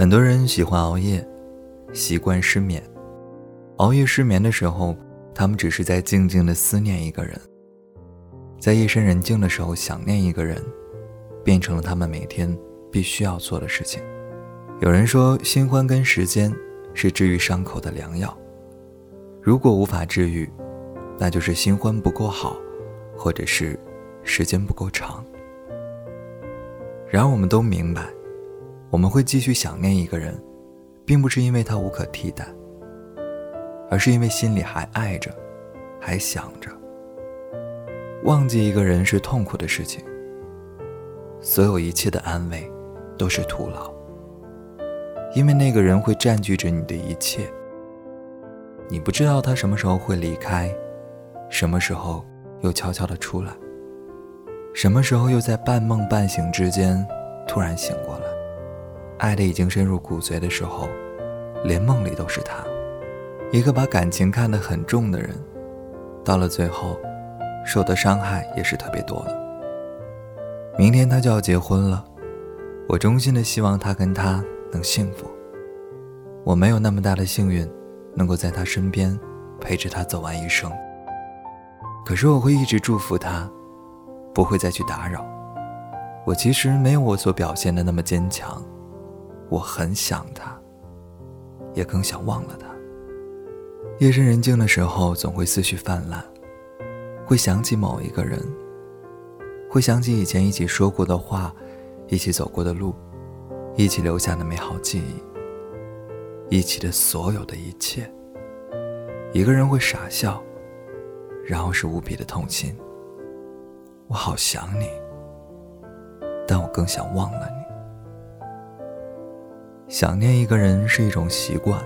很多人喜欢熬夜，习惯失眠。熬夜失眠的时候，他们只是在静静的思念一个人，在夜深人静的时候想念一个人，变成了他们每天必须要做的事情。有人说，新欢跟时间是治愈伤口的良药。如果无法治愈，那就是新欢不够好，或者是时间不够长。然而，我们都明白。我们会继续想念一个人，并不是因为他无可替代，而是因为心里还爱着，还想着。忘记一个人是痛苦的事情，所有一切的安慰都是徒劳，因为那个人会占据着你的一切。你不知道他什么时候会离开，什么时候又悄悄的出来，什么时候又在半梦半醒之间突然醒过来。爱的已经深入骨髓的时候，连梦里都是他。一个把感情看得很重的人，到了最后，受的伤害也是特别多的。明天他就要结婚了，我衷心的希望他跟他能幸福。我没有那么大的幸运，能够在他身边陪着他走完一生。可是我会一直祝福他，不会再去打扰。我其实没有我所表现的那么坚强。我很想他，也更想忘了他。夜深人静的时候，总会思绪泛滥，会想起某一个人，会想起以前一起说过的话，一起走过的路，一起留下的美好记忆，一起的所有的一切。一个人会傻笑，然后是无比的痛心。我好想你，但我更想忘了你。想念一个人是一种习惯，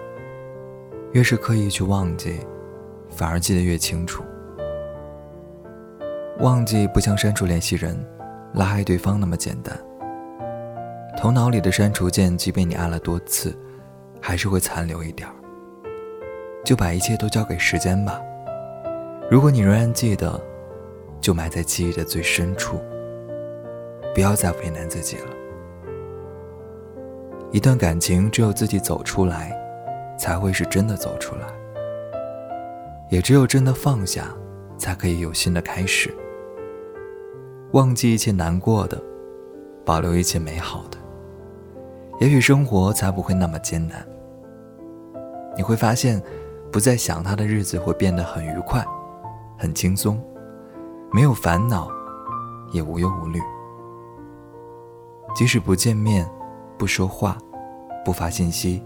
越是刻意去忘记，反而记得越清楚。忘记不像删除联系人、拉黑对方那么简单。头脑里的删除键，即便你按了多次，还是会残留一点儿。就把一切都交给时间吧。如果你仍然记得，就埋在记忆的最深处。不要再为难自己了。一段感情，只有自己走出来，才会是真的走出来；也只有真的放下，才可以有新的开始。忘记一切难过的，保留一切美好的，也许生活才不会那么艰难。你会发现，不再想他的日子会变得很愉快、很轻松，没有烦恼，也无忧无虑。即使不见面。不说话，不发信息，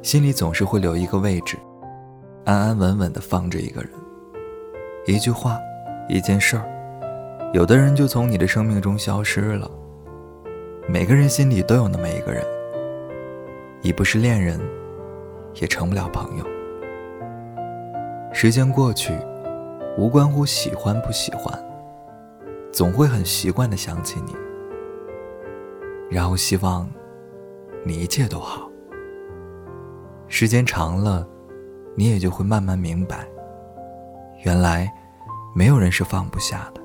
心里总是会留一个位置，安安稳稳的放着一个人。一句话，一件事儿，有的人就从你的生命中消失了。每个人心里都有那么一个人，已不是恋人，也成不了朋友。时间过去，无关乎喜欢不喜欢，总会很习惯的想起你，然后希望。你一切都好。时间长了，你也就会慢慢明白，原来没有人是放不下的。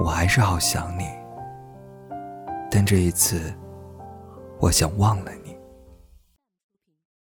我还是好想你，但这一次，我想忘了你。